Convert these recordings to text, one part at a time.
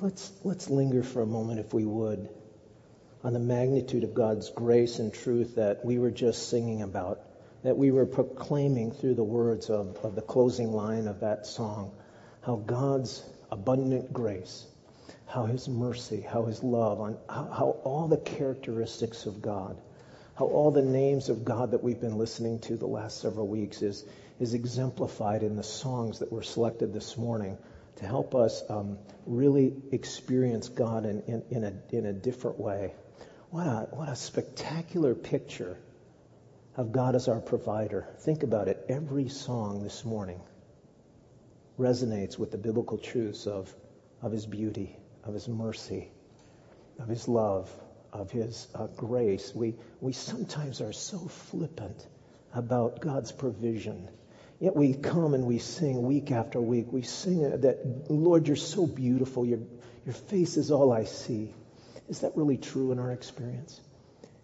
let's, let's linger for a moment, if we would, on the magnitude of God's grace and truth that we were just singing about, that we were proclaiming through the words of, of the closing line of that song. How God's abundant grace, how His mercy, how His love, on how, how all the characteristics of God, how all the names of God that we've been listening to the last several weeks is, is exemplified in the songs that were selected this morning to help us um, really experience God in, in, in, a, in a different way. What a, what a spectacular picture of God as our provider. Think about it. Every song this morning resonates with the biblical truths of, of His beauty, of His mercy, of His love, of His uh, grace. We, we sometimes are so flippant about God's provision. Yet we come and we sing week after week. We sing that, Lord, you're so beautiful. Your, your face is all I see. Is that really true in our experience?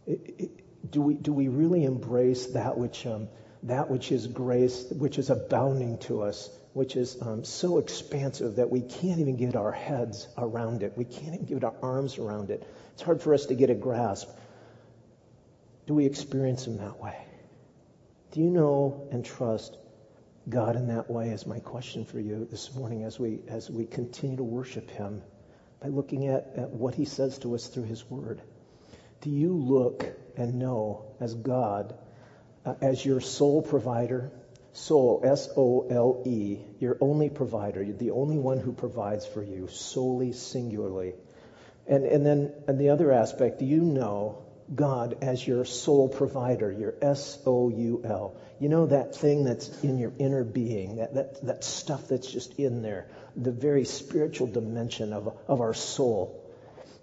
It, it, do, we, do we really embrace that which, um, that which is grace, which is abounding to us, which is um, so expansive that we can't even get our heads around it. We can't even get our arms around it. It's hard for us to get a grasp. Do we experience Him that way? Do you know and trust God in that way? Is my question for you this morning as we as we continue to worship Him by looking at, at what He says to us through His Word. Do you look and know as God uh, as your sole provider? Sole, S O L E, your only provider, the only one who provides for you, solely, singularly. And, and then and the other aspect, do you know God as your sole provider, your S O U L? You know that thing that's in your inner being, that, that, that stuff that's just in there, the very spiritual dimension of, of our soul.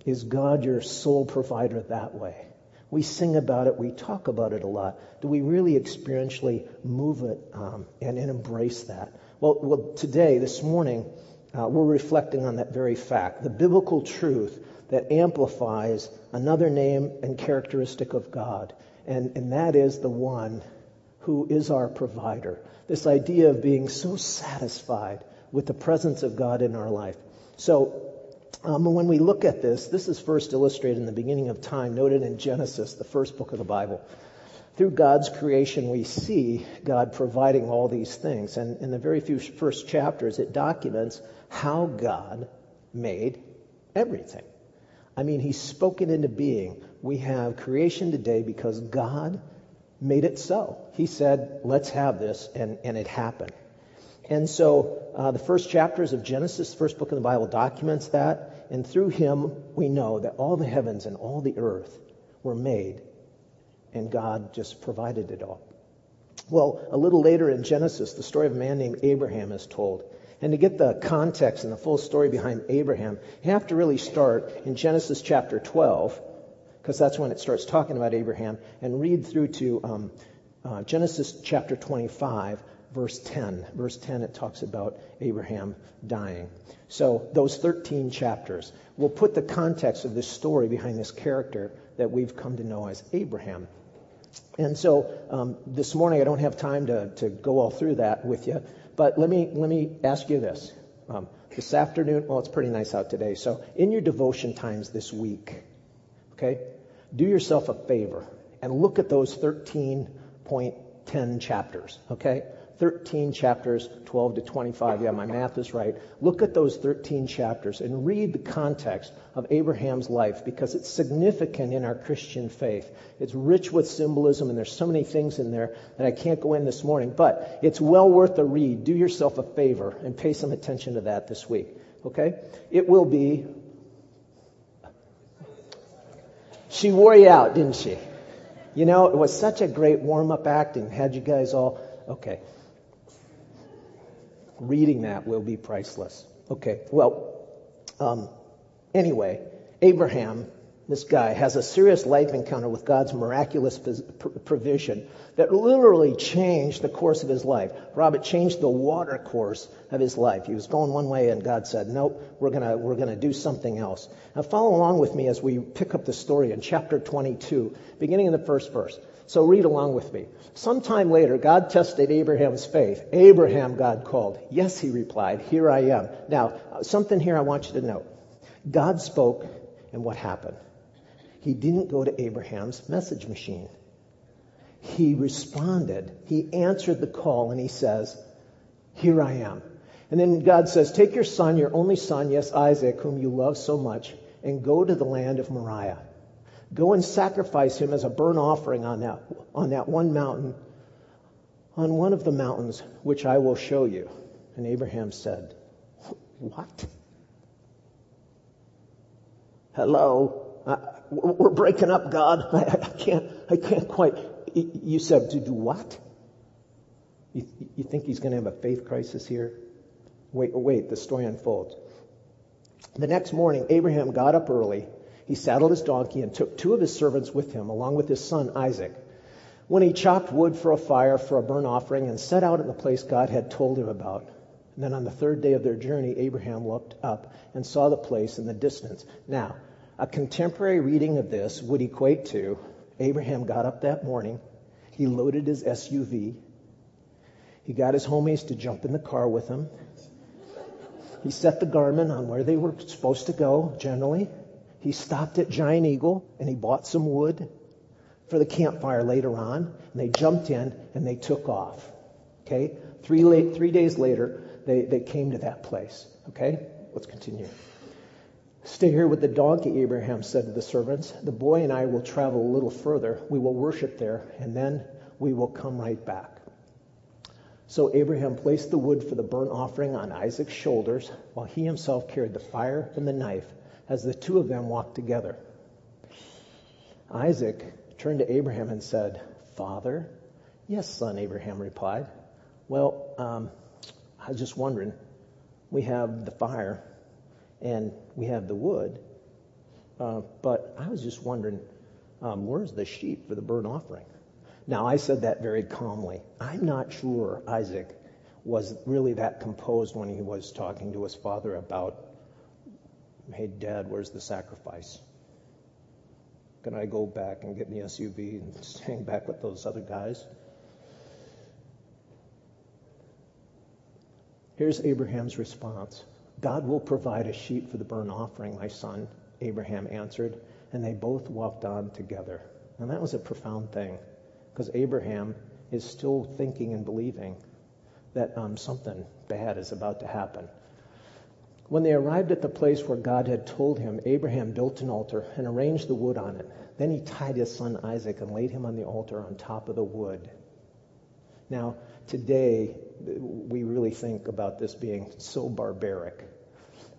Is God your sole provider that way? We sing about it, we talk about it a lot. Do we really experientially move it um, and, and, embrace that? Well, well, today, this morning, uh, we're reflecting on that very fact the biblical truth that amplifies another name and characteristic of God, and, and that is the one who is our provider. This idea of being so satisfied with the presence of God in our life. So, um, when we look at this, this is first illustrated in the beginning of time, noted in Genesis, the first book of the Bible. Through God's creation, we see God providing all these things. And in the very few first chapters, it documents how God made everything. I mean, He's spoken into being. We have creation today because God made it so. He said, let's have this, and, and it happened. And so uh, the first chapters of Genesis, the first book of the Bible, documents that. And through him, we know that all the heavens and all the earth were made, and God just provided it all. Well, a little later in Genesis, the story of a man named Abraham is told. And to get the context and the full story behind Abraham, you have to really start in Genesis chapter 12, because that's when it starts talking about Abraham, and read through to um, uh, Genesis chapter 25, verse 10. Verse 10, it talks about Abraham dying. So, those 13 chapters will put the context of this story behind this character that we've come to know as Abraham. And so, um, this morning, I don't have time to, to go all through that with you, but let me, let me ask you this. Um, this afternoon, well, it's pretty nice out today, so in your devotion times this week, okay, do yourself a favor and look at those 13.10 chapters, okay? 13 chapters, 12 to 25. Yeah, my math is right. Look at those 13 chapters and read the context of Abraham's life because it's significant in our Christian faith. It's rich with symbolism and there's so many things in there that I can't go in this morning, but it's well worth a read. Do yourself a favor and pay some attention to that this week. Okay? It will be. She wore you out, didn't she? You know, it was such a great warm up act and had you guys all, okay reading that will be priceless. Okay, well, um, anyway, Abraham, this guy, has a serious life encounter with God's miraculous provision that literally changed the course of his life. Robert changed the water course of his life. He was going one way and God said, nope, we're gonna, we're gonna do something else. Now follow along with me as we pick up the story in chapter 22, beginning in the first verse. So read along with me. Sometime later, God tested Abraham's faith. Abraham, God called. Yes, he replied, here I am. Now, uh, something here I want you to note. God spoke, and what happened? He didn't go to Abraham's message machine. He responded. He answered the call, and he says, Here I am. And then God says, Take your son, your only son, yes, Isaac, whom you love so much, and go to the land of Moriah. Go and sacrifice him as a burnt offering on that, on that one mountain, on one of the mountains which I will show you. And Abraham said, What? Hello? Uh, we're breaking up, God. I, I, can't, I can't quite. You said to do what? You, you think he's going to have a faith crisis here? Wait, wait, the story unfolds. The next morning, Abraham got up early. He saddled his donkey and took two of his servants with him, along with his son Isaac. When he chopped wood for a fire for a burnt offering and set out in the place God had told him about. And then on the third day of their journey, Abraham looked up and saw the place in the distance. Now, a contemporary reading of this would equate to Abraham got up that morning, he loaded his SUV, he got his homies to jump in the car with him, he set the Garmin on where they were supposed to go, generally. He stopped at Giant Eagle and he bought some wood for the campfire later on. And they jumped in and they took off. Okay? Three, late, three days later, they, they came to that place. Okay? Let's continue. Stay here with the donkey, Abraham said to the servants. The boy and I will travel a little further. We will worship there, and then we will come right back. So Abraham placed the wood for the burnt offering on Isaac's shoulders, while he himself carried the fire and the knife as the two of them walked together. Isaac turned to Abraham and said, Father? Yes, son, Abraham replied. Well, um, I was just wondering. We have the fire and we have the wood, uh, but I was just wondering, um, where's the sheep for the burnt offering? Now, I said that very calmly. I'm not sure Isaac was really that composed when he was talking to his father about, hey, Dad, where's the sacrifice? Can I go back and get in the SUV and hang back with those other guys? Here's Abraham's response God will provide a sheep for the burnt offering, my son, Abraham answered, and they both walked on together. And that was a profound thing because Abraham is still thinking and believing that um, something bad is about to happen. When they arrived at the place where God had told him, Abraham built an altar and arranged the wood on it. Then he tied his son Isaac and laid him on the altar on top of the wood. Now, today, we really think about this being so barbaric.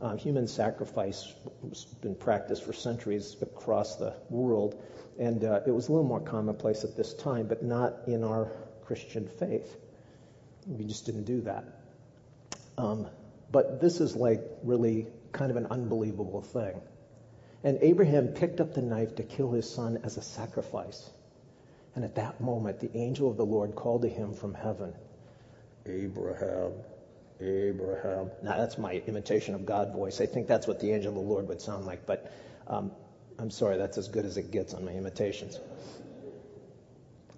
Uh, human sacrifice has been practiced for centuries across the world. And uh, it was a little more commonplace at this time, but not in our Christian faith. We just didn't do that. Um, but this is like really kind of an unbelievable thing. And Abraham picked up the knife to kill his son as a sacrifice. And at that moment, the angel of the Lord called to him from heaven Abraham, Abraham. Now, that's my imitation of God voice. I think that's what the angel of the Lord would sound like. But um, I'm sorry, that's as good as it gets on my imitations.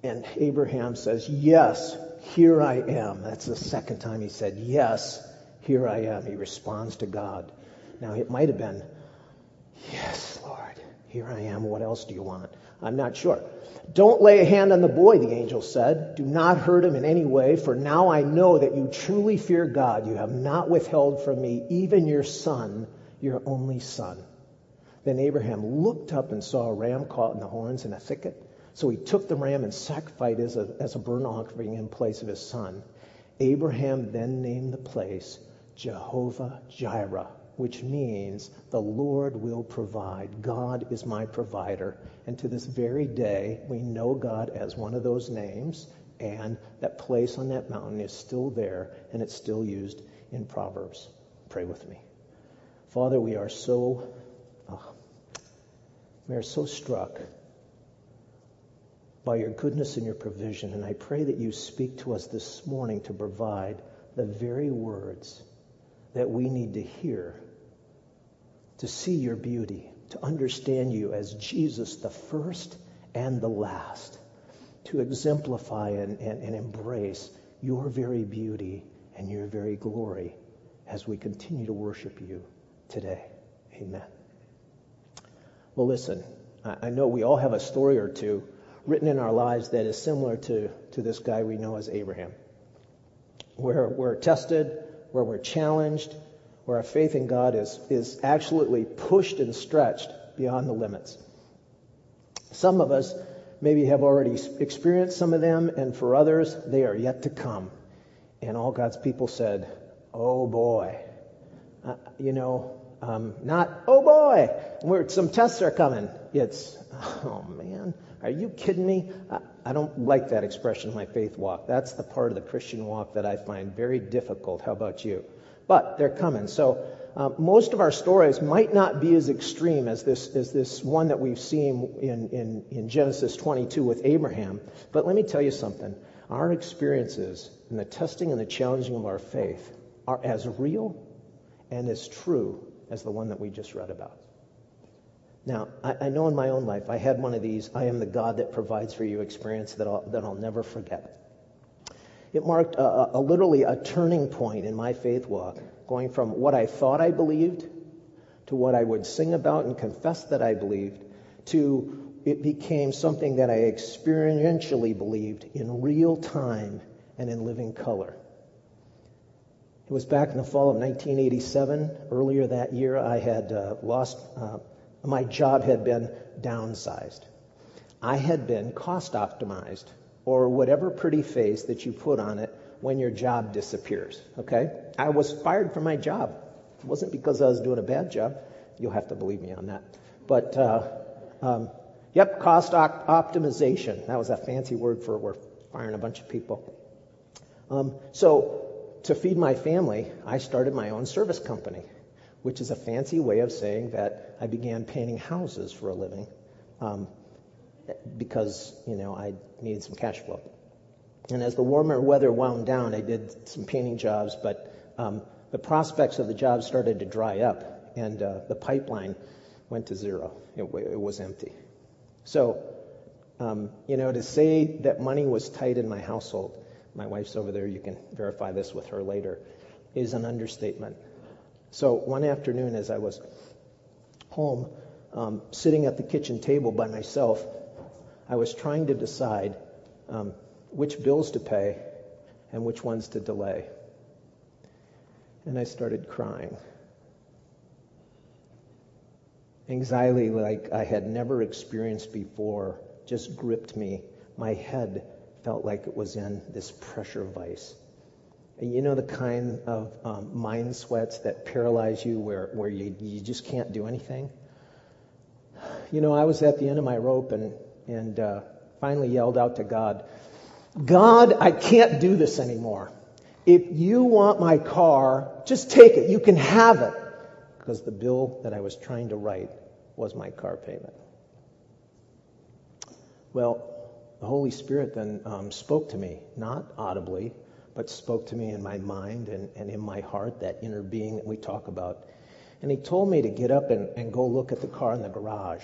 And Abraham says, Yes, here I am. That's the second time he said, Yes, here I am. He responds to God. Now, it might have been, Yes, Lord, here I am. What else do you want? I'm not sure. Don't lay a hand on the boy, the angel said. Do not hurt him in any way, for now I know that you truly fear God. You have not withheld from me even your son, your only son. Then Abraham looked up and saw a ram caught in the horns in a thicket. So he took the ram and sacrificed it as a, as a burnt offering in place of his son. Abraham then named the place Jehovah Jireh, which means the Lord will provide. God is my provider. And to this very day, we know God as one of those names, and that place on that mountain is still there, and it's still used in Proverbs. Pray with me. Father, we are so Oh, we are so struck by your goodness and your provision, and I pray that you speak to us this morning to provide the very words that we need to hear to see your beauty, to understand you as Jesus, the first and the last, to exemplify and, and, and embrace your very beauty and your very glory as we continue to worship you today. Amen. Well, listen, I know we all have a story or two written in our lives that is similar to, to this guy we know as Abraham, where we're tested, where we're challenged, where our faith in God is, is absolutely pushed and stretched beyond the limits. Some of us maybe have already experienced some of them, and for others, they are yet to come. And all God's people said, Oh boy. Uh, you know, um, not, oh boy, where some tests are coming. It's, oh man, are you kidding me? I, don't like that expression, my faith walk. That's the part of the Christian walk that I find very difficult. How about you? But they're coming. So uh, most of our stories might not be as extreme as this, as this one that we've seen in, in, in Genesis 22 with Abraham. But let me tell you something. Our experiences and the testing and the challenging of our faith are as real and as true as the one that we just read about. Now, I, I, know in my own life, I had one of these I am the God that provides for you experience that I'll, that I'll never forget. It marked a, a, literally a turning point in my faith walk, going from what I thought I believed to what I would sing about and confess that I believed to it became something that I experientially believed in real time and in living color. It was back in the fall of 1987. Earlier that year, I had uh, lost, uh, my job had been downsized. I had been cost optimized, or whatever pretty face that you put on it when your job disappears. Okay? I was fired from my job. It wasn't because I was doing a bad job. You'll have to believe me on that. But, uh, um, yep, cost op- optimization. That was a fancy word for we're firing a bunch of people. Um, so to feed my family, I started my own service company, which is a fancy way of saying that I began painting houses for a living um, because, you know, I needed some cash flow. And as the warmer weather wound down, I did some painting jobs, but um, the prospects of the jobs started to dry up, and uh, the pipeline went to zero. It, it was empty. So, um, you know, to say that money was tight in my household my wife's over there, you can verify this with her later, is an understatement. So one afternoon, as I was home, um, sitting at the kitchen table by myself, I was trying to decide um, which bills to pay and which ones to delay. And I started crying. Anxiety, like I had never experienced before, just gripped me. My head felt like it was in this pressure vice. You know the kind of um, mind sweats that paralyze you where, where you, you just can't do anything? You know, I was at the end of my rope and, and uh, finally yelled out to God, God, I can't do this anymore. If you want my car, just take it. You can have it. Because the bill that I was trying to write was my car payment. Well, the Holy Spirit then um, spoke to me, not audibly, but spoke to me in my mind and, and in my heart, that inner being that we talk about. And he told me to get up and, and go look at the car in the garage.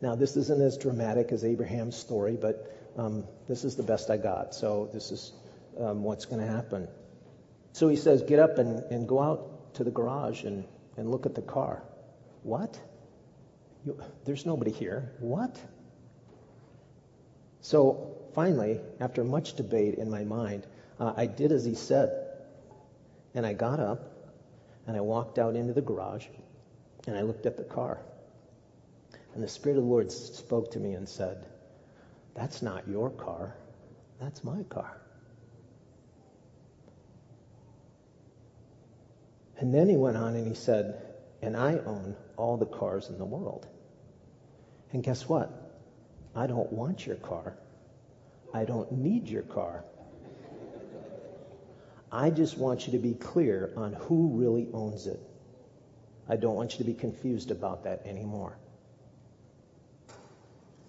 Now, this isn't as dramatic as Abraham's story, but um, this is the best I got. So, this is um, what's going to happen. So he says, Get up and, and go out to the garage and, and look at the car. What? You, there's nobody here. What? So finally, after much debate in my mind, uh, I did as he said. And I got up and I walked out into the garage and I looked at the car. And the Spirit of the Lord spoke to me and said, That's not your car, that's my car. And then he went on and he said, And I own all the cars in the world. And guess what? I don't want your car. I don't need your car. I just want you to be clear on who really owns it. I don't want you to be confused about that anymore.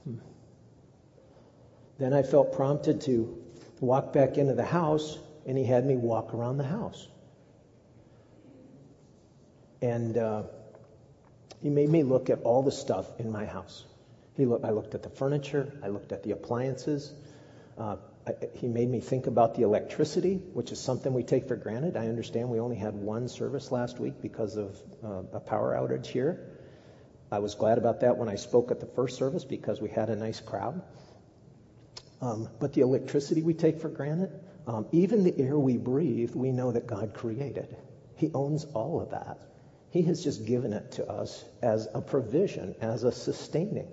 Hmm. Then I felt prompted to walk back into the house, and he had me walk around the house. And uh, he made me look at all the stuff in my house. He I looked at the furniture, I looked at the appliances. Uh, he made me think about the electricity, which is something we take for granted. I understand we only had one service last week because of uh, a power outage here. I was glad about that when I spoke at the first service because we had a nice crowd. Um, but the electricity we take for granted, um, even the air we breathe, we know that God created. He owns all of that. He has just given it to us as a provision, as a sustaining.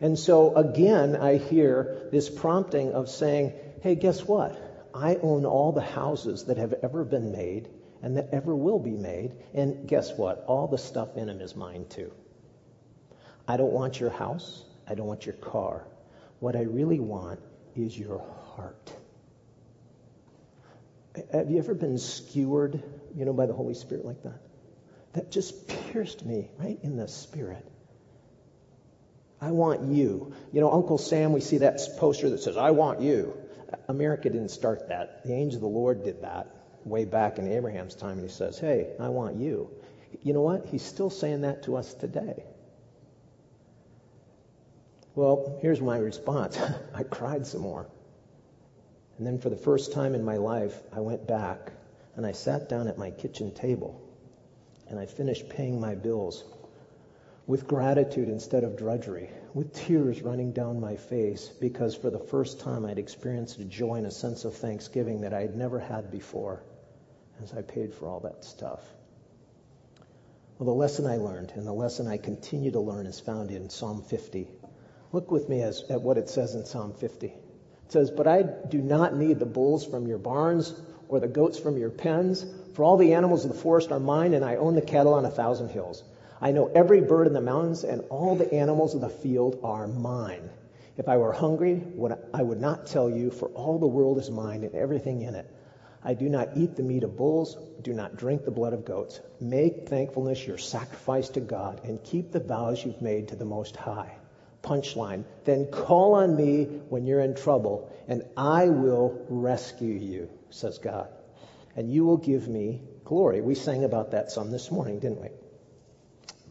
And so again, I hear this prompting of saying, hey, guess what? I own all the houses that have ever been made and that ever will be made. And guess what? All the stuff in them is mine too. I don't want your house. I don't want your car. What I really want is your heart. Have you ever been skewered, you know, by the Holy Spirit like that? That just pierced me right in the spirit. I want you. You know, Uncle Sam, we see that poster that says, I want you. America didn't start that. The angel of the Lord did that way back in Abraham's time, and he says, Hey, I want you. You know what? He's still saying that to us today. Well, here's my response I cried some more. And then for the first time in my life, I went back and I sat down at my kitchen table and I finished paying my bills with gratitude instead of drudgery, with tears running down my face because for the first time I'd experienced a joy and a sense of thanksgiving that I had never had before as I paid for all that stuff. Well, the lesson I learned and the lesson I continue to learn is found in Psalm 50. Look with me as, at what it says in Psalm 50. It says, But I do not need the bulls from your barns or the goats from your pens, for all the animals of the forest are mine, and I own the cattle on a thousand hills. I know every bird in the mountains, and all the animals of the field are mine. If I were hungry, I would not tell you, for all the world is mine and everything in it. I do not eat the meat of bulls, do not drink the blood of goats. Make thankfulness your sacrifice to God, and keep the vows you've made to the Most High. Punchline. Then call on me when you're in trouble, and I will rescue you, says God. And you will give me glory. We sang about that some this morning, didn't we?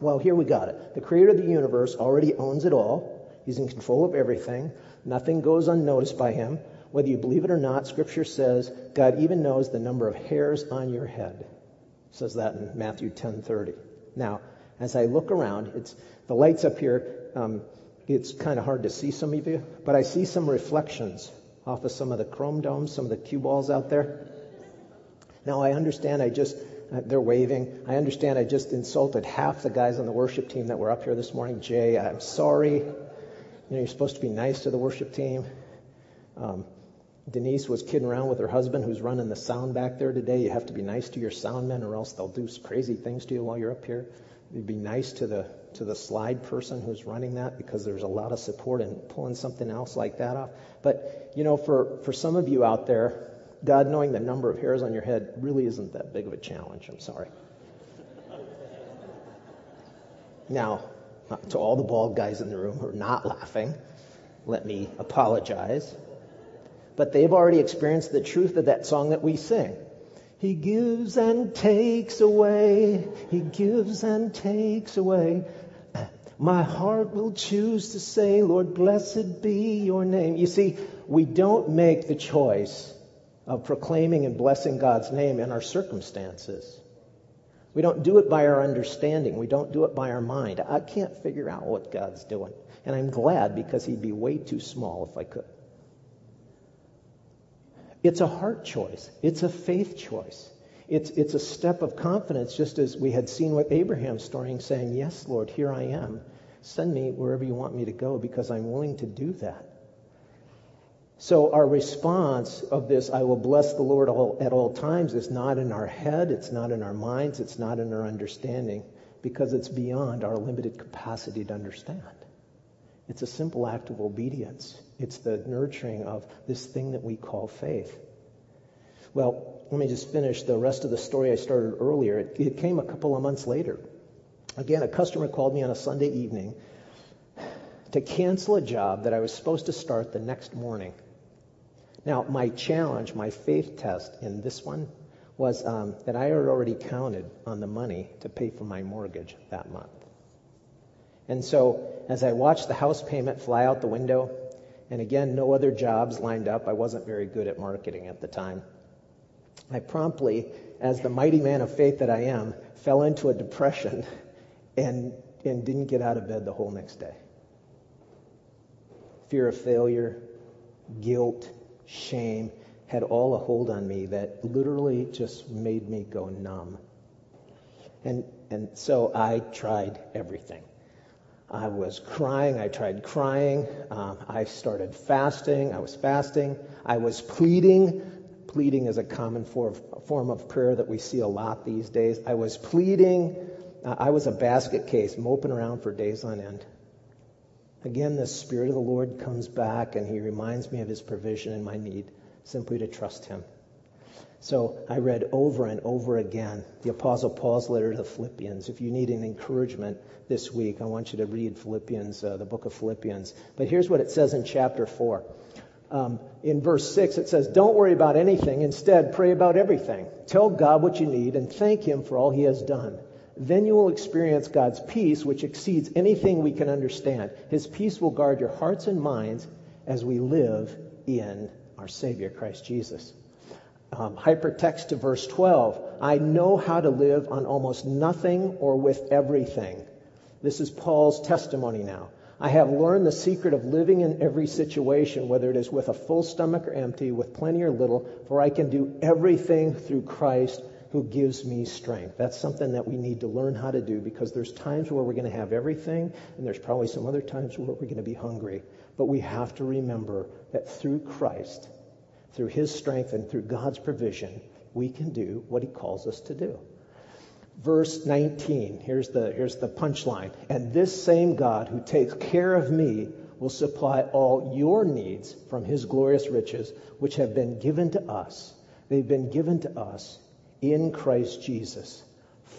Well, here we got it. The creator of the universe already owns it all. He's in control of everything. Nothing goes unnoticed by him. Whether you believe it or not, scripture says God even knows the number of hairs on your head. It says that in Matthew 10:30. Now, as I look around, it's the lights up here. Um, it's kind of hard to see some of you, but I see some reflections off of some of the chrome domes, some of the cue balls out there. Now I understand I just they're waving. I understand I just insulted half the guys on the worship team that were up here this morning. Jay, I'm sorry. You know, you're supposed to be nice to the worship team. Um, Denise was kidding around with her husband who's running the sound back there today. You have to be nice to your sound men or else they'll do crazy things to you while you're up here. You'd be nice to the to the slide person who's running that because there's a lot of support in pulling something else like that off. But you know, for for some of you out there, God knowing the number of hairs on your head really isn't that big of a challenge. I'm sorry. Now, uh, to all the bald guys in the room who are not laughing, let me apologize. But they've already experienced the truth of that song that we sing. He gives and takes away. He gives and takes away. My heart will choose to say, Lord, blessed be your name. You see, we don't make the choice of proclaiming and blessing God's name in our circumstances. We don't do it by our understanding. We don't do it by our mind. I can't figure out what God's doing. And I'm glad because he'd be way too small if I could. It's a heart choice. It's a faith choice. It's, it's a step of confidence, just as we had seen with Abraham's story, saying, Yes, Lord, here I am. Send me wherever you want me to go because I'm willing to do that. So our response of this, I will bless the Lord all, at all times, is not in our head, it's not in our minds, it's not in our understanding, because it's beyond our limited capacity to understand. It's a simple act of obedience. It's the nurturing of this thing that we call faith. Well, let me just finish the rest of the story I started earlier. It, it came a couple of months later. Again, a customer called me on a Sunday evening to cancel a job that I was supposed to start the next morning. Now, my challenge, my faith test in this one was um, that I had already counted on the money to pay for my mortgage that month. And so, as I watched the house payment fly out the window, and again, no other jobs lined up, I wasn't very good at marketing at the time. I promptly, as the mighty man of faith that I am, fell into a depression and and didn't get out of bed the whole next day. Fear of failure, guilt, shame had all a hold on me that literally just made me go numb. And, and so I tried everything. I was crying. I tried crying. Um, I started fasting. I was fasting. I was pleading. Pleading is a common form, form of prayer that we see a lot these days. I was pleading. Uh, I was a basket case, moping around for days on end. Again, the Spirit of the Lord comes back and He reminds me of His provision and my need simply to trust Him. So I read over and over again the Apostle Paul's letter to the Philippians. If you need an encouragement this week, I want you to read Philippians, uh, the book of Philippians. But here's what it says in chapter 4. Um, in verse 6, it says, Don't worry about anything. Instead, pray about everything. Tell God what you need and thank Him for all He has done. Then you will experience God's peace, which exceeds anything we can understand. His peace will guard your hearts and minds as we live in our Savior, Christ Jesus um, hypertext to verse 12. I know how to live on almost nothing or with everything. This is Paul's testimony now. I have learned the secret of living in every situation, whether it is with a full stomach or empty, with plenty or little, for I can do everything through Christ who gives me strength. That's something that we need to learn how to do because there's times where we're going to have everything, and there's probably some other times where we're going to be hungry. But we have to remember that through Christ, through His strength and through God's provision, we can do what He calls us to do. Verse 19, here's the, here's the punchline. And this same God who takes care of me will supply all your needs from His glorious riches, which have been given to us. They've been given to us in Christ Jesus.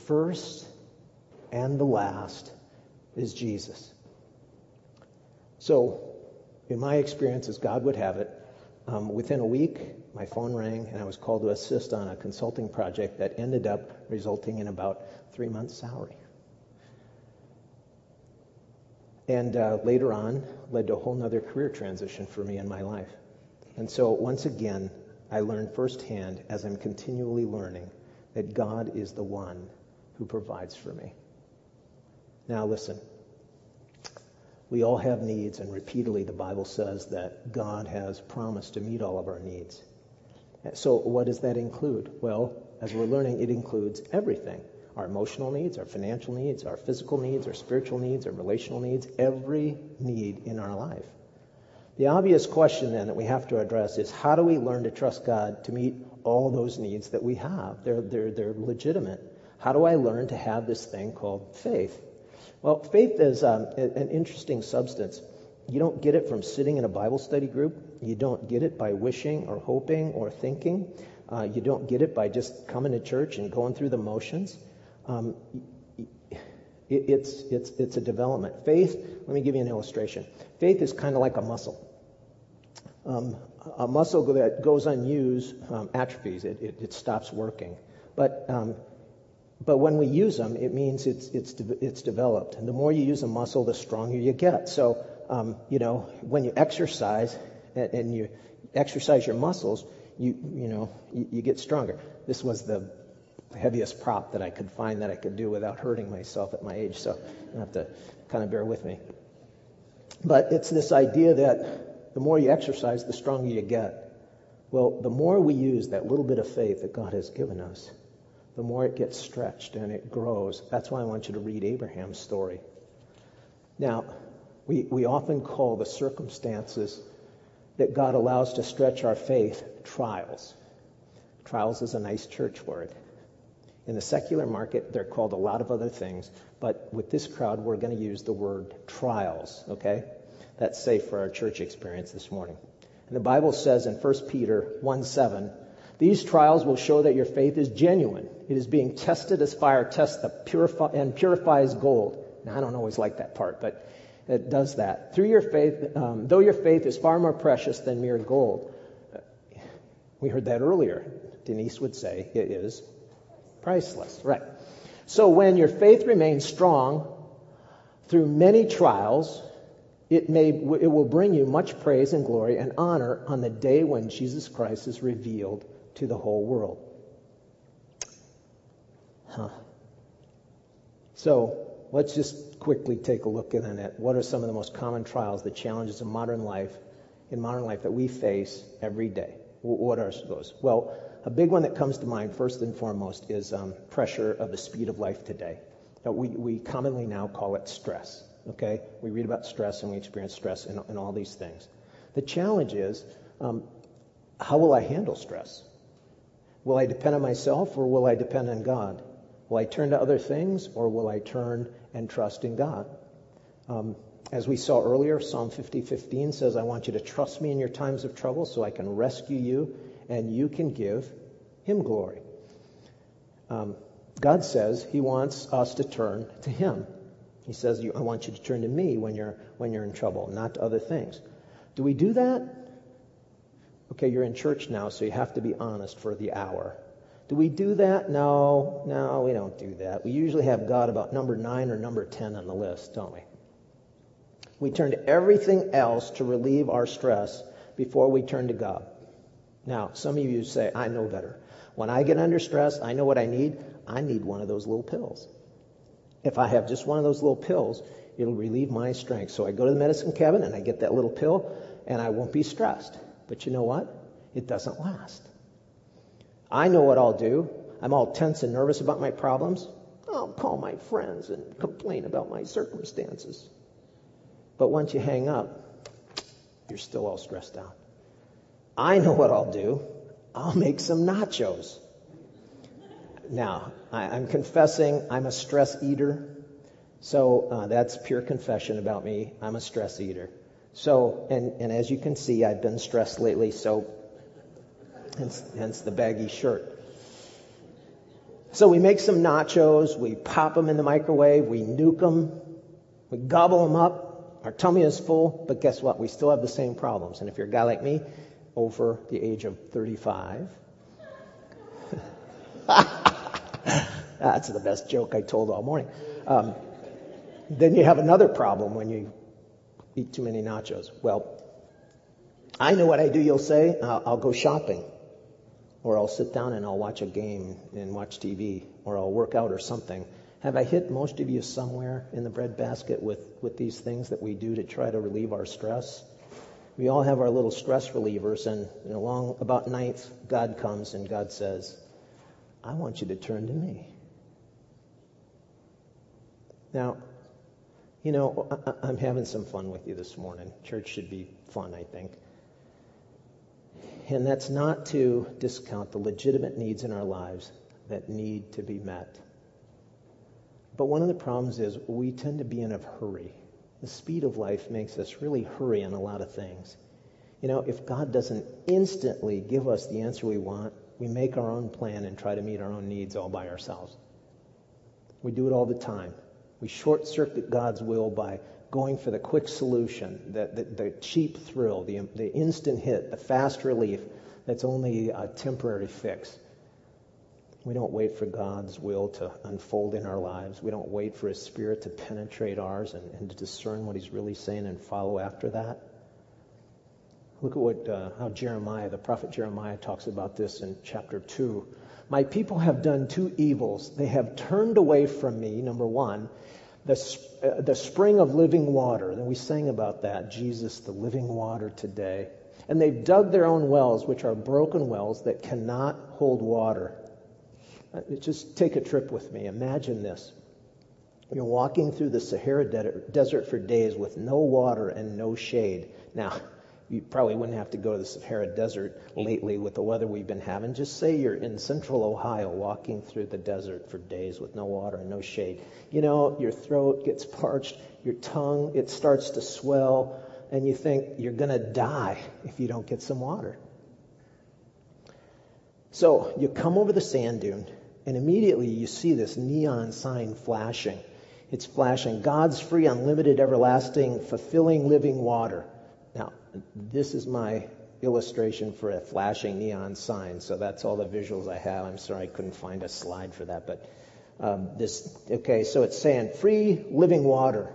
First and the last is Jesus. So, in my experience, as God would have it, um, within a week, my phone rang and I was called to assist on a consulting project that ended up resulting in about three months' salary. And uh, later on, led to a whole other career transition for me in my life. And so, once again, I learned firsthand as I'm continually learning that God is the one who provides for me. Now, listen. We all have needs, and repeatedly the Bible says that God has promised to meet all of our needs. So, what does that include? Well, as we're learning, it includes everything our emotional needs, our financial needs, our physical needs, our spiritual needs, our relational needs, every need in our life. The obvious question then that we have to address is how do we learn to trust God to meet all those needs that we have? They're, they're, they're legitimate. How do I learn to have this thing called faith? Well, faith is um, an interesting substance. You don't get it from sitting in a Bible study group. You don't get it by wishing or hoping or thinking. Uh, you don't get it by just coming to church and going through the motions. Um, it, it's, it's, it's a development. Faith, let me give you an illustration. Faith is kind of like a muscle. Um, a muscle that goes unused um, atrophies, it, it, it, stops working. But um, but when we use them, it means it's, it's, de- it's developed. And the more you use a muscle, the stronger you get. So, um, you know, when you exercise and, and, you exercise your muscles, you, you know, you, you get stronger. This was the heaviest prop that I could find that I could do without hurting myself at my age. So you have to kind of bear with me. But it's this idea that the more you exercise, the stronger you get. Well, the more we use that little bit of faith that God has given us, the more it gets stretched and it grows. That's why I want you to read Abraham's story. Now, we, we often call the circumstances that God allows to stretch our faith trials. Trials is a nice church word. In the secular market, they're called a lot of other things, but with this crowd, we're going to use the word trials, okay? That's safe for our church experience this morning. And the Bible says in 1 Peter 1 7, these trials will show that your faith is genuine. It is being tested as fire tests the purify and purifies gold. Now, I don't always like that part, but it does that. Through your faith, um, though your faith is far more precious than mere gold. We heard that earlier. Denise would say it is priceless. Right. So when your faith remains strong through many trials, it, may, it will bring you much praise and glory and honor on the day when Jesus Christ is revealed to the whole world. Huh. So, let's just quickly take a look at. What are some of the most common trials, the challenges of modern life, in modern life that we face every day? What are those? Well, a big one that comes to mind, first and foremost, is um, pressure of the speed of life today. We, we commonly now call it stress. Okay? We read about stress and we experience stress in, in all these things. The challenge is um, how will I handle stress? Will I depend on myself or will I depend on God? Will I turn to other things or will I turn and trust in God? Um, as we saw earlier, Psalm 50:15 says, "I want you to trust me in your times of trouble, so I can rescue you, and you can give Him glory." Um, God says He wants us to turn to Him. He says, "I want you to turn to me when you're when you're in trouble, not to other things." Do we do that? Okay, you're in church now, so you have to be honest for the hour. Do we do that? No, no, we don't do that. We usually have God about number nine or number ten on the list, don't we? We turn to everything else to relieve our stress before we turn to God. Now, some of you say, I know better. When I get under stress, I know what I need. I need one of those little pills. If I have just one of those little pills, it'll relieve my strength. So I go to the medicine cabinet and I get that little pill and I won't be stressed. But you know what? It doesn't last. I know what I'll do. I'm all tense and nervous about my problems. I'll call my friends and complain about my circumstances. But once you hang up, you're still all stressed out. I know what I'll do. I'll make some nachos. Now, I, am confessing I'm a stress eater. So uh, that's pure confession about me. I'm a stress eater. So, and, and as you can see, I've been stressed lately, so hence, hence the baggy shirt. So we make some nachos, we pop them in the microwave, we nuke them, we gobble them up, our tummy is full, but guess what? We still have the same problems. And if you're a guy like me, over the age of 35, that's the best joke I told all morning. Um, then you have another problem when you eat too many nachos. Well, I know what I do, you'll say. I'll, I'll go shopping. Or I'll sit down and I'll watch a game and watch TV. Or I'll work out or something. Have I hit most of you somewhere in the breadbasket with, with these things that we do to try to relieve our stress? We all have our little stress relievers, and along about ninth, God comes and God says, I want you to turn to me. Now, you know, I, am having some fun with you this morning. Church should be fun, I think. And that's not to discount the legitimate needs in our lives that need to be met. But one of the problems is we tend to be in a hurry. The speed of life makes us really hurry on a lot of things. You know, if God doesn't instantly give us the answer we want, we make our own plan and try to meet our own needs all by ourselves. We do it all the time. We short circuit God's will by going for the quick solution, the, the, the cheap thrill, the, the instant hit, the fast relief that's only a temporary fix. We don't wait for God's will to unfold in our lives. We don't wait for His Spirit to penetrate ours and, and to discern what He's really saying and follow after that. Look at what uh, how Jeremiah, the prophet Jeremiah, talks about this in chapter two. My people have done two evils. They have turned away from me, number one, the, uh, the spring of living water. And we sang about that, Jesus, the living water today. And they've dug their own wells, which are broken wells that cannot hold water. Uh, just take a trip with me. Imagine this. You're walking through the Sahara desert for days with no water and no shade. Now, you probably wouldn't have to go to the Sahara Desert lately with the weather we've been having. Just say you're in central Ohio walking through the desert for days with no water and no shade. You know, your throat gets parched, your tongue, it starts to swell, and you think you're going to die if you don't get some water. So you come over the sand dune, and immediately you see this neon sign flashing. It's flashing God's free, unlimited, everlasting, fulfilling living water. This is my illustration for a flashing neon sign, so that's all the visuals I have. I'm sorry I couldn't find a slide for that, but um, this, okay, so it's saying free living water.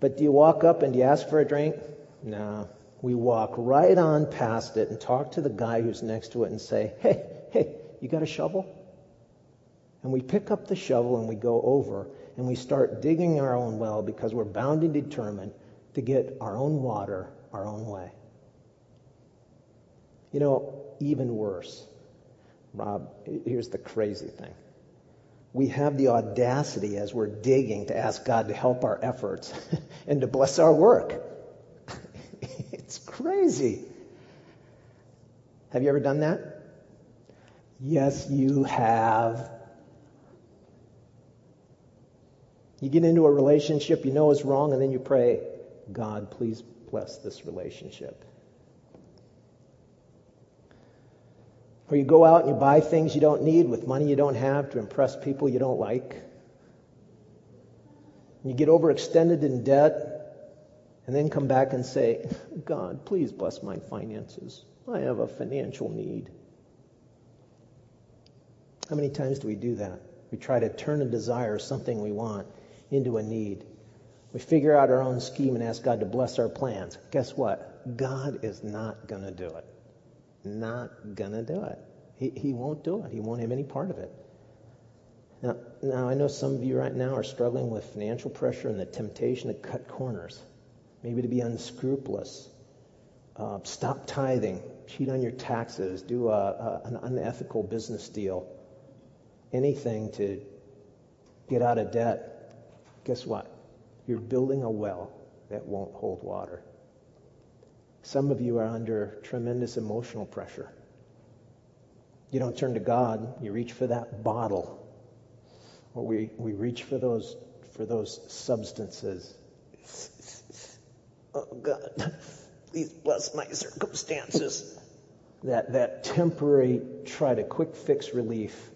But do you walk up and do you ask for a drink? No. We walk right on past it and talk to the guy who's next to it and say, hey, hey, you got a shovel? And we pick up the shovel and we go over and we start digging our own well because we're bound and determined to get our own water our own way. You know, even worse, Rob, here's the crazy thing. We have the audacity as we're digging to ask God to help our efforts and to bless our work. it's crazy. Have you ever done that? Yes, you have. You get into a relationship you know is wrong, and then you pray, God, please bless this relationship. Or you go out and you buy things you don't need with money you don't have to impress people you don't like. You get overextended in debt and then come back and say, God, please bless my finances. I have a financial need. How many times do we do that? We try to turn a desire, something we want, into a need. We figure out our own scheme and ask God to bless our plans. Guess what? God is not going to do it. Not going to do it. He, he won't do it. He won't have any part of it. Now, now, I know some of you right now are struggling with financial pressure and the temptation to cut corners, maybe to be unscrupulous, uh, stop tithing, cheat on your taxes, do a, a, an unethical business deal, anything to get out of debt. Guess what? You're building a well that won't hold water. Some of you are under tremendous emotional pressure. You don't turn to God, you reach for that bottle. Or we, we reach for those for those substances. Oh God, please bless my circumstances. That that temporary try to quick fix relief.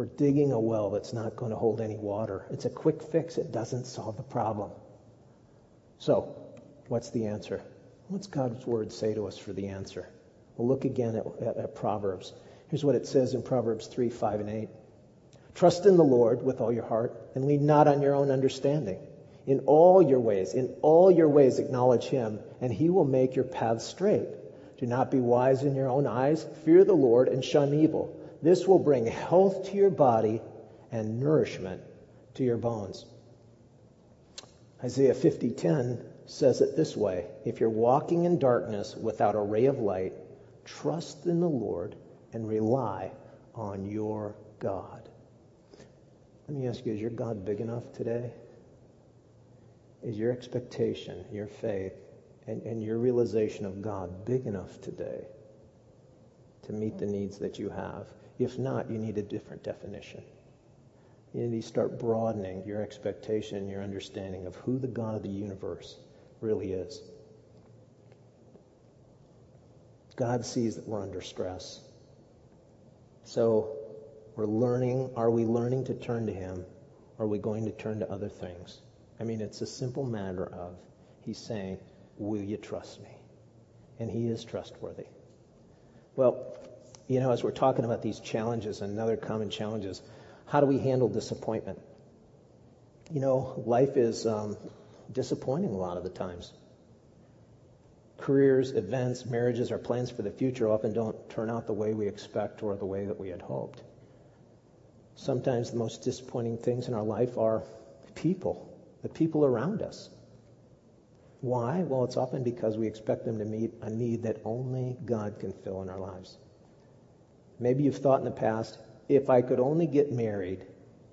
We're digging a well that's not going to hold any water. It's a quick fix, it doesn't solve the problem. So, what's the answer? What's God's word say to us for the answer? We'll look again at, at, at Proverbs. Here's what it says in Proverbs 3, 5, and 8. Trust in the Lord with all your heart and lean not on your own understanding. In all your ways, in all your ways acknowledge him, and he will make your paths straight. Do not be wise in your own eyes. Fear the Lord and shun evil. This will bring health to your body and nourishment to your bones. Isaiah 50:10 says it this way: If you're walking in darkness without a ray of light, Trust in the Lord and rely on your God. Let me ask you, is your God big enough today? Is your expectation, your faith, and, and your realization of God big enough today to meet the needs that you have? If not, you need a different definition. You need to start broadening your expectation your understanding of who the God of the universe really is. God sees that we're under stress. So we're learning, are we learning to turn to Him? Or are we going to turn to other things? I mean, it's a simple matter of He's saying, Will you trust me? And He is trustworthy. Well, you know, as we're talking about these challenges and other common challenges, how do we handle disappointment? You know, life is um, disappointing a lot of the times careers, events, marriages, our plans for the future often don't turn out the way we expect or the way that we had hoped. Sometimes the most disappointing things in our life are people, the people around us. Why? Well, it's often because we expect them to meet a need that only God can fill in our lives. Maybe you've thought in the past, if I could only get married,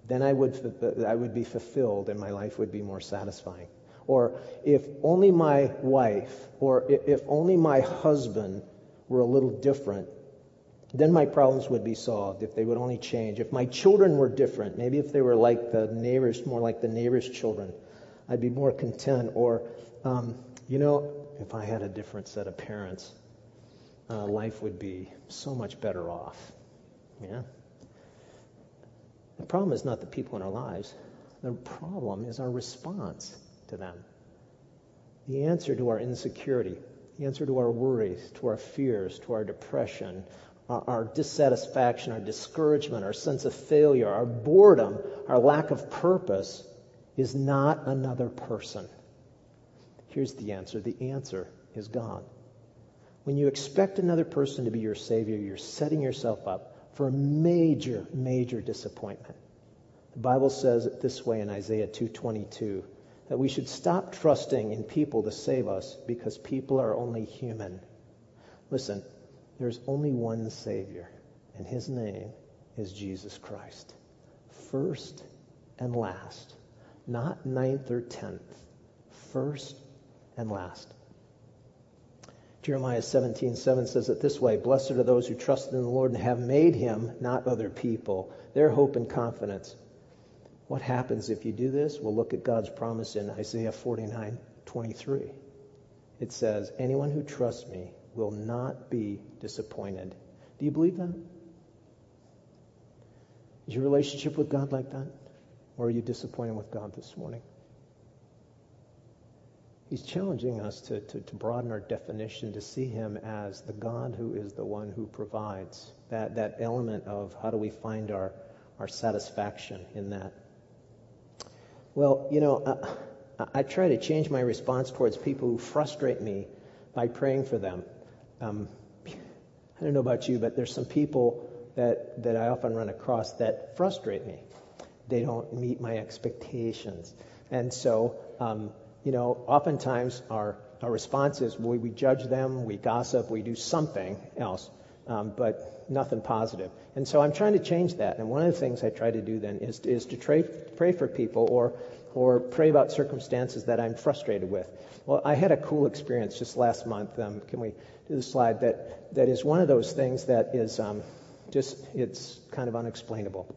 then I would, I would be fulfilled and my life would be more satisfying. Or if only my wife or if only my husband were a little different, then my problems would be solved if they would only change. If my children were different, maybe if they were like the neighbors, more like the neighbors' children, I'd be more content. Or, um, you know, if I had a different set of parents, uh, life would be so much better off. Yeah? The problem is not the people in our lives. The problem is our response to them. The answer to our insecurity, the answer to our worries, to our fears, to our depression, our, our dissatisfaction, our discouragement, our sense of failure, our boredom, our lack of purpose is not another person. Here's the answer the answer is God. When you expect another person to be your Savior, you're setting yourself up for a major, major disappointment. The Bible says it this way in Isaiah 2:22 that we should stop trusting in people to save us because people are only human. Listen, there's only one Savior, and his name is Jesus Christ. First and last, not ninth or tenth. First and last. Jeremiah 17, 7 says it this way Blessed are those who trust in the Lord and have made him, not other people, their hope and confidence. What happens if you do this? We'll look at God's promise in Isaiah 49, 23. It says, Anyone who trusts me will not be disappointed. Do you believe that? Is your relationship with God like that? Or are you disappointed with God this morning? He's challenging us to, to, to, broaden our definition to see him as the God who is the one who provides. That, that element of how do we find our, our satisfaction in that. Well, you know, I, I try to change my response towards people who frustrate me by praying for them. Um, I don't know about you, but there's some people that, that I often run across that frustrate me. They don't meet my expectations. And so, um, you know, oftentimes our, our response is we, we judge them, we gossip, we do something else, um, but nothing positive. And so I'm trying to change that. And one of the things I try to do then is, is to tray, pray for people or, or pray about circumstances that I'm frustrated with. Well, I had a cool experience just last month. Um, can we do the slide? That, that is one of those things that is um, just, it's kind of unexplainable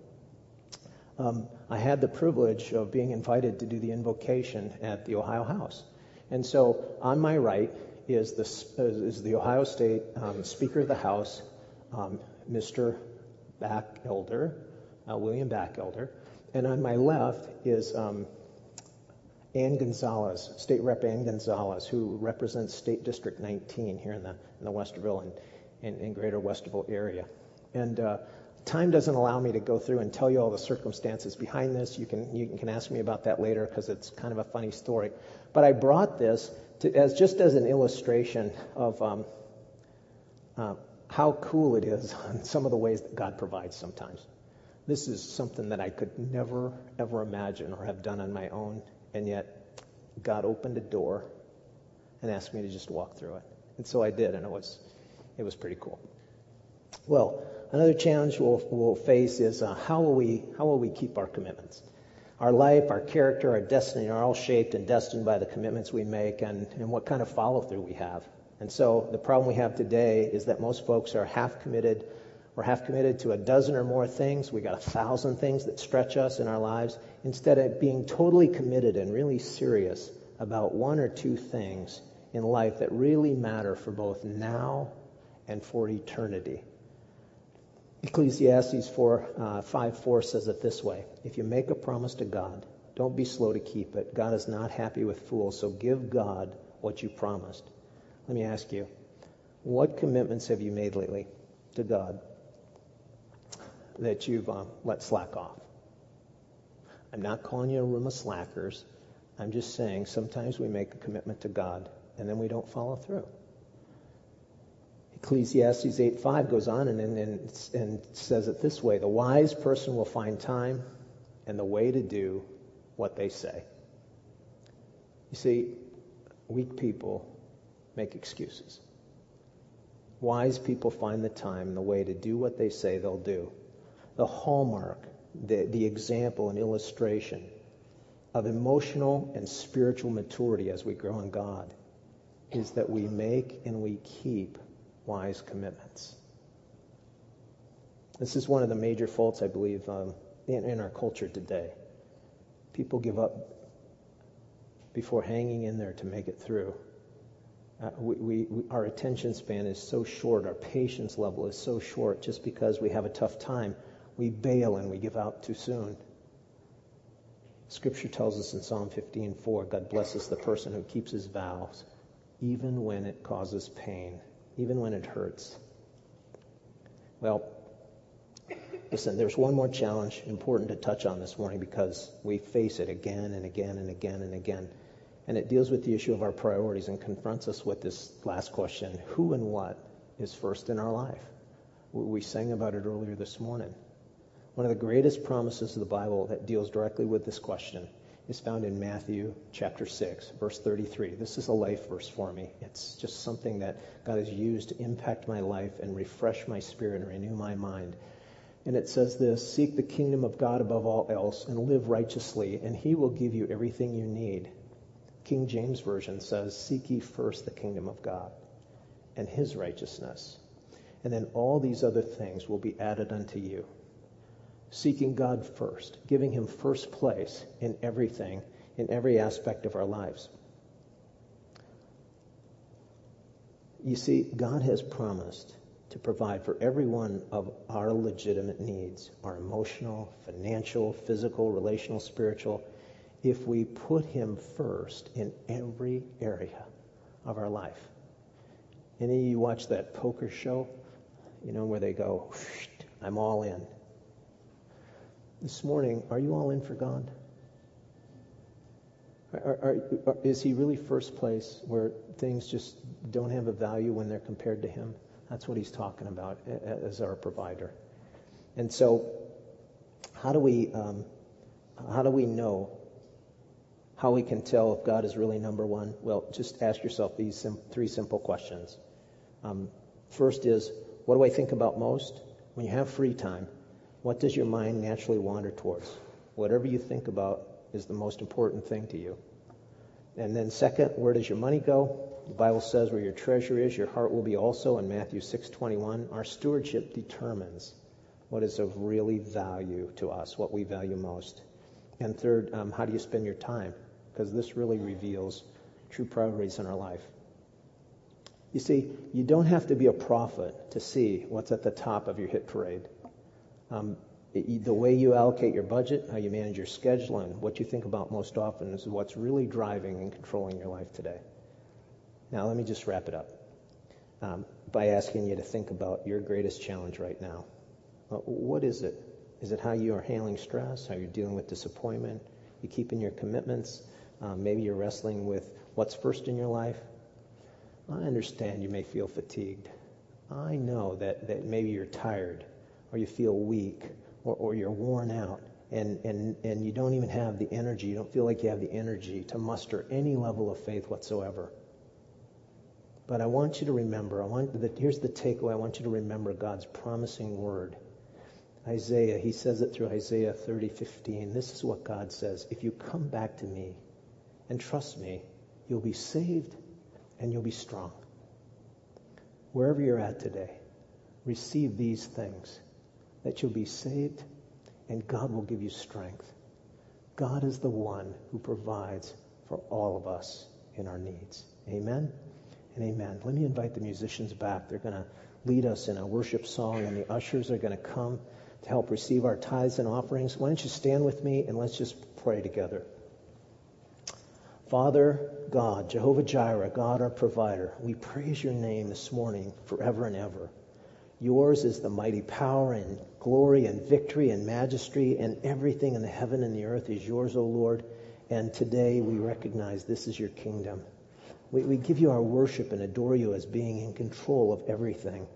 um, I had the privilege of being invited to do the invocation at the Ohio House. And so on my right is the, is the Ohio State um, Speaker of the House, um, Mr. Batchelder, uh, William Batchelder. And on my left is um, Anne Gonzales, State Rep Anne Gonzales, who represents State District 19 here in the, in the Westerville and, and, and greater Westerville area. And uh, time doesn't allow me to go through and tell you all the circumstances behind this. You can you can ask me about that later because it's kind of a funny story. But I brought this to, as just as an illustration of um, uh, how cool it is on some of the ways that God provides sometimes. This is something that I could never ever imagine or have done on my own, and yet God opened a door and asked me to just walk through it, and so I did, and it was it was pretty cool. Well. Another challenge we'll, we'll face is uh, how, will we, how will we keep our commitments? Our life, our character, our destiny are all shaped and destined by the commitments we make and, and what kind of follow through we have. And so the problem we have today is that most folks are half committed or half committed to a dozen or more things. We got a thousand things that stretch us in our lives instead of being totally committed and really serious about one or two things in life that really matter for both now and for eternity. Ecclesiastes 4, uh, 5 4 says it this way If you make a promise to God, don't be slow to keep it. God is not happy with fools, so give God what you promised. Let me ask you, what commitments have you made lately to God that you've uh, let slack off? I'm not calling you a room of slackers. I'm just saying sometimes we make a commitment to God and then we don't follow through. Ecclesiastes 8:5 goes on and, and, and says it this way: the wise person will find time and the way to do what they say. You see, weak people make excuses. Wise people find the time and the way to do what they say they'll do. The hallmark, the, the example and illustration of emotional and spiritual maturity as we grow in God is that we make and we keep wise commitments. This is one of the major faults, I believe, um, in, in our culture today. People give up before hanging in there to make it through. Uh, we, we, we, our attention span is so short, our patience level is so short just because we have a tough time. We bail and we give out too soon. Scripture tells us in Psalm 15:4, God blesses the person who keeps his vows, even when it causes pain even when it hurts. Well, listen, there's one more challenge important to touch on this morning because we face it again and again and again and again. And it deals with the issue of our priorities and confronts us with this last question who and what is first in our life? We sang about it earlier this morning. One of the greatest promises of the Bible that deals directly with this question is found in Matthew chapter 6, verse 33. This is a life verse for me. It's just something that God has used to impact my life and refresh my spirit and renew my mind. And it says this Seek the kingdom of God above all else and live righteously, and he will give you everything you need. King James Version says, Seek ye first the kingdom of God and his righteousness. And then all these other things will be added unto you seeking God first, giving Him first place in everything, in every aspect of our lives. You see, God has promised to provide for every one of our legitimate needs our emotional, financial, physical, relational, spiritual if we put Him first in every area of our life. Any of you watch that poker show? You know, where they go, I'm all in this morning, are you all in for God? Are, are, are, is He really first place where things just don't have a value when they're compared to Him? That's what He's talking about as our provider. And so, how do we um, how do we know how we can tell if God is really number one? Well, just ask yourself these sim- three simple questions. Um, first is, what do I think about most? When you have free time, what does your mind naturally wander towards? Whatever you think about is the most important thing to you. And then second, where does your money go? The Bible says where your treasure is, your heart will be also in Matthew 6:21. Our stewardship determines what is of really value to us, what we value most. And third, um, how do you spend your time? Because this really reveals true priorities in our life. You see, you don't have to be a prophet to see what's at the top of your hit parade. Um, the way you allocate your budget, how you manage your schedule, and what you think about most often is what's really driving and controlling your life today. Now, let me just wrap it up um, by asking you to think about your greatest challenge right now. Uh, what is it? Is it how you are handling stress? How you're dealing with disappointment? You keeping your commitments? Um, maybe you're wrestling with what's first in your life. I understand you may feel fatigued. I know that, that maybe you're tired or you feel weak or, or you're worn out and, and, and you don't even have the energy, you don't feel like you have the energy to muster any level of faith whatsoever. But I want you to remember, I want the, here's the takeaway. I want you to remember God's promising word. Isaiah, he says it through Isaiah 30, 15. This is what God says. If you come back to me and trust me, you'll be saved and you'll be strong. Wherever you're at today, receive these things that you'll be saved and God will give you strength. God is the one who provides for all of us in our needs. Amen and amen. Let me invite the musicians back. They're going to lead us in a worship song, and the ushers are going to come to help receive our tithes and offerings. Why don't you stand with me and let's just pray together. Father God, Jehovah Jireh, God our provider, we praise your name this morning forever and ever. Yours is the mighty power and glory and victory and majesty, and everything in the heaven and the earth is yours, O Lord. And today we recognize this is your kingdom. We, we give you our worship and adore you as being in control of everything.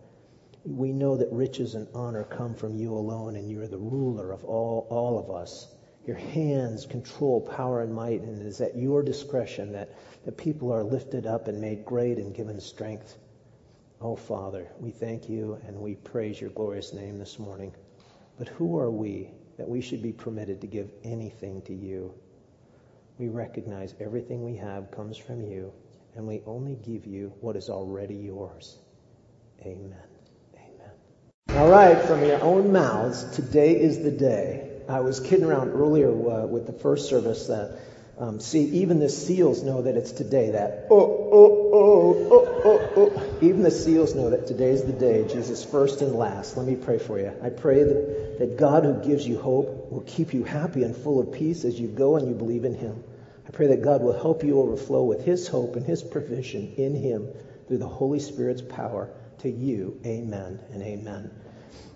We know that riches and honor come from you alone, and you're the ruler of all, all of us. Your hands control power and might, and it is at your discretion that the people are lifted up and made great and given strength. Oh, Father, we thank you and we praise your glorious name this morning. But who are we that we should be permitted to give anything to you? We recognize everything we have comes from you, and we only give you what is already yours. Amen. Amen. All right, from your own mouths, today is the day. I was kidding around earlier uh, with the first service that um, see, even the seals know that it's today. That oh, oh, oh, oh, oh, oh. Even the seals know that today is the day, Jesus first and last. Let me pray for you. I pray that, that God who gives you hope will keep you happy and full of peace as you go and you believe in Him. I pray that God will help you overflow with His hope and His provision in Him through the Holy Spirit's power to you. Amen and amen.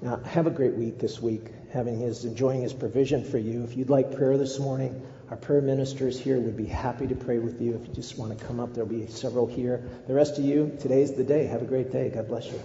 Now, have a great week this week, having his enjoying his provision for you. If you'd like prayer this morning, our prayer ministers here would be happy to pray with you. If you just want to come up, there'll be several here. The rest of you, today's the day. Have a great day. God bless you.